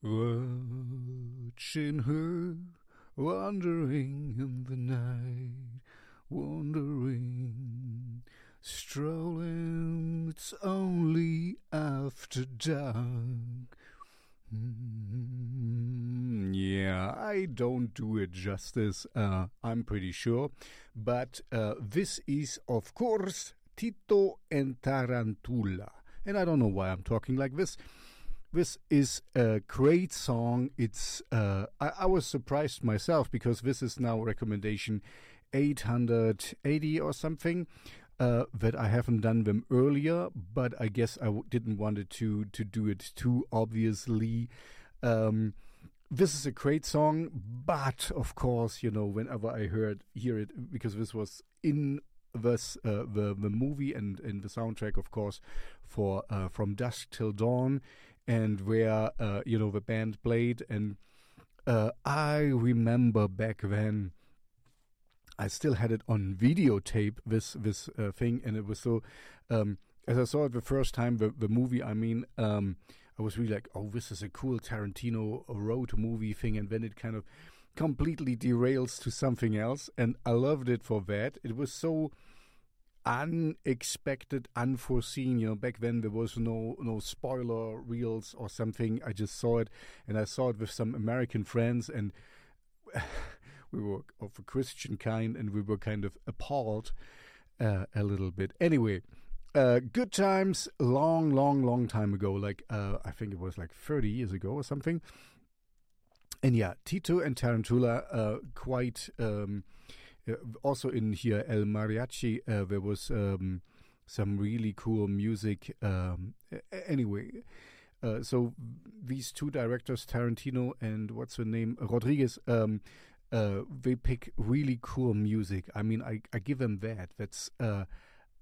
Watching her wandering in the night, wandering, strolling. It's only after dark. Mm, yeah, I don't do it justice, uh, I'm pretty sure. But uh, this is, of course, Tito and Tarantula. And I don't know why I'm talking like this. This is a great song. It's uh, I, I was surprised myself because this is now recommendation 880 or something. Uh, that I haven't done them earlier, but I guess I w- didn't want to to do it too obviously. Um, this is a great song, but of course, you know, whenever I heard hear it, because this was in this uh, the the movie and in the soundtrack, of course, for uh, from dusk till dawn, and where uh, you know the band played, and uh, I remember back then I still had it on videotape this this uh, thing, and it was so. Um, as I saw it the first time, the the movie, I mean, um, I was really like, "Oh, this is a cool Tarantino road movie thing," and then it kind of completely derails to something else, and I loved it for that. It was so unexpected, unforeseen. You know, back then there was no no spoiler reels or something. I just saw it, and I saw it with some American friends, and we were of a Christian kind, and we were kind of appalled uh, a little bit. Anyway, uh, good times, long, long, long time ago. Like uh, I think it was like thirty years ago or something. And yeah, Tito and Tarantula, uh, quite. Um, also in here, El Mariachi, uh, there was um, some really cool music. Um, anyway, uh, so these two directors, Tarantino and what's her name, Rodriguez, um, uh, they pick really cool music. I mean, I, I give them that. That's uh,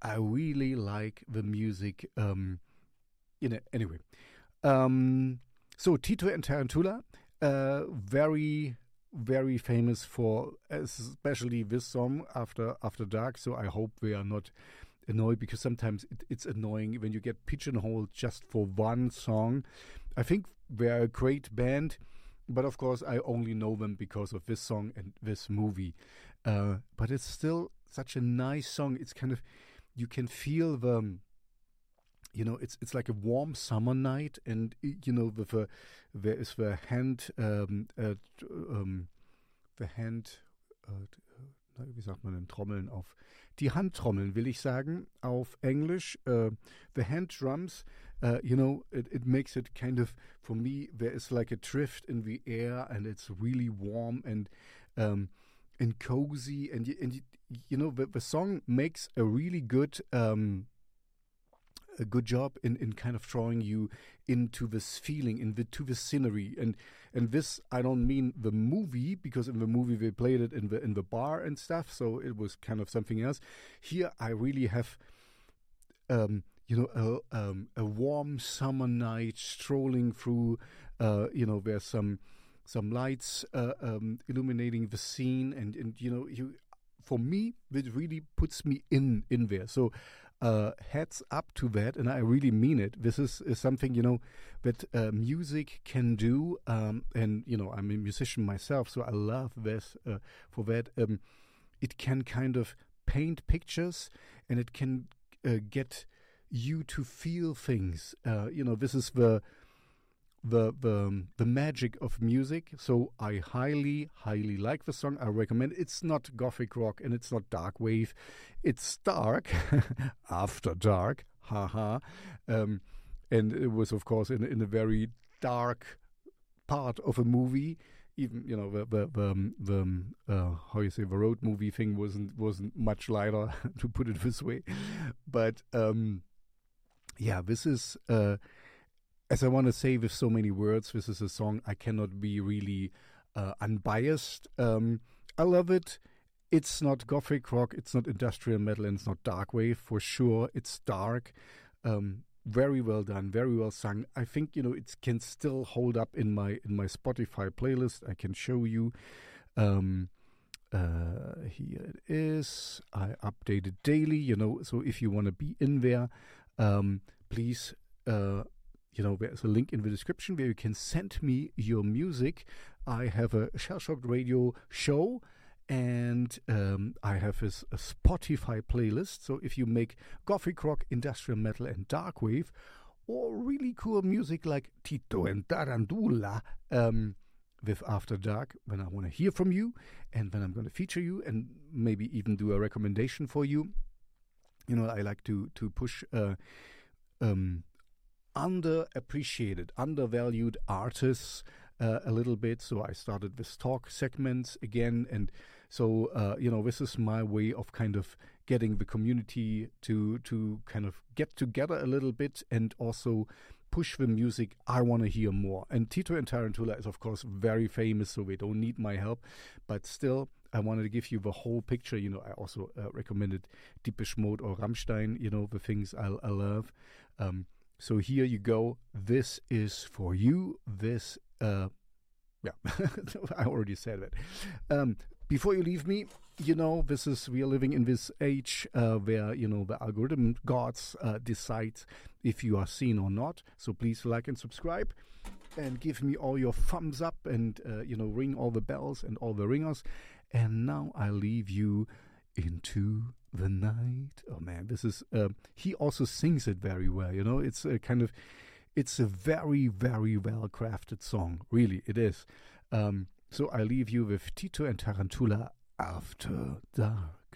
I really like the music. Um, you know, anyway. Um, so Tito and Tarantula, uh, very very famous for especially this song after after dark. So I hope they are not annoyed because sometimes it, it's annoying when you get pigeonholed just for one song. I think they're a great band, but of course I only know them because of this song and this movie. Uh, but it's still such a nice song. It's kind of you can feel the you know it's it's like a warm summer night and you know with a, there is the hand um, uh, um, the hand uh, wie sagt man denn Trommeln auf die Handtrommeln will ich sagen auf Englisch uh, the hand drums uh, you know it, it makes it kind of for me there is like a drift in the air and it's really warm and um, and cozy and and you know the, the song makes a really good um, a good job in, in kind of drawing you into this feeling, into the scenery, and and this I don't mean the movie because in the movie they played it in the in the bar and stuff, so it was kind of something else. Here I really have. Um, you know, a, um, a warm summer night strolling through, uh, you know, there's some some lights uh, um, illuminating the scene, and and you know, you for me, it really puts me in in there. So, uh, heads up to that, and I really mean it. This is, is something you know that uh, music can do, um, and you know I'm a musician myself, so I love this uh, for that. Um, it can kind of paint pictures, and it can uh, get you to feel things. Uh, you know, this is the the the the magic of music. So I highly highly like the song. I recommend. It's not gothic rock and it's not dark wave. It's dark after dark. Haha. Um, and it was of course in in a very dark part of a movie. Even you know the the the, um, the um, uh, how you say the road movie thing wasn't wasn't much lighter to put it this way, but um, yeah, this is. Uh, as I want to say with so many words, this is a song I cannot be really uh, unbiased. Um, I love it. It's not gothic rock, it's not industrial metal, and it's not dark wave for sure. It's dark. Um, very well done, very well sung. I think you know it can still hold up in my in my Spotify playlist. I can show you. Um, uh, here it is. I update it daily. You know, so if you want to be in there, um, please. Uh, you know, there's a link in the description where you can send me your music. I have a Shell Shocked Radio show and um, I have a, a, Spotify playlist. So if you make gothic rock, industrial metal, and dark wave, or really cool music like Tito and Tarantula um, with After Dark, when I want to hear from you, and when I'm going to feature you, and maybe even do a recommendation for you. You know, I like to to push uh, um, underappreciated, undervalued artists uh, a little bit. So I started with talk segments again, and so uh, you know this is my way of kind of getting the community to to kind of get together a little bit and also push the music I want to hear more. And Tito and Tarantula is of course very famous, so they don't need my help, but still. I wanted to give you the whole picture. You know, I also uh, recommended Depeche Mode or Rammstein. You know, the things I, I love. Um, so here you go. This is for you. This, uh, yeah, I already said it. Um, before you leave me, you know, this is we are living in this age uh, where you know the algorithm gods uh, decide if you are seen or not. So please like and subscribe, and give me all your thumbs up, and uh, you know, ring all the bells and all the ringers. And now I leave you into the night. Oh man, this is. Uh, he also sings it very well. You know, it's a kind of. It's a very, very well crafted song. Really, it is. Um, so I leave you with Tito and Tarantula after dark.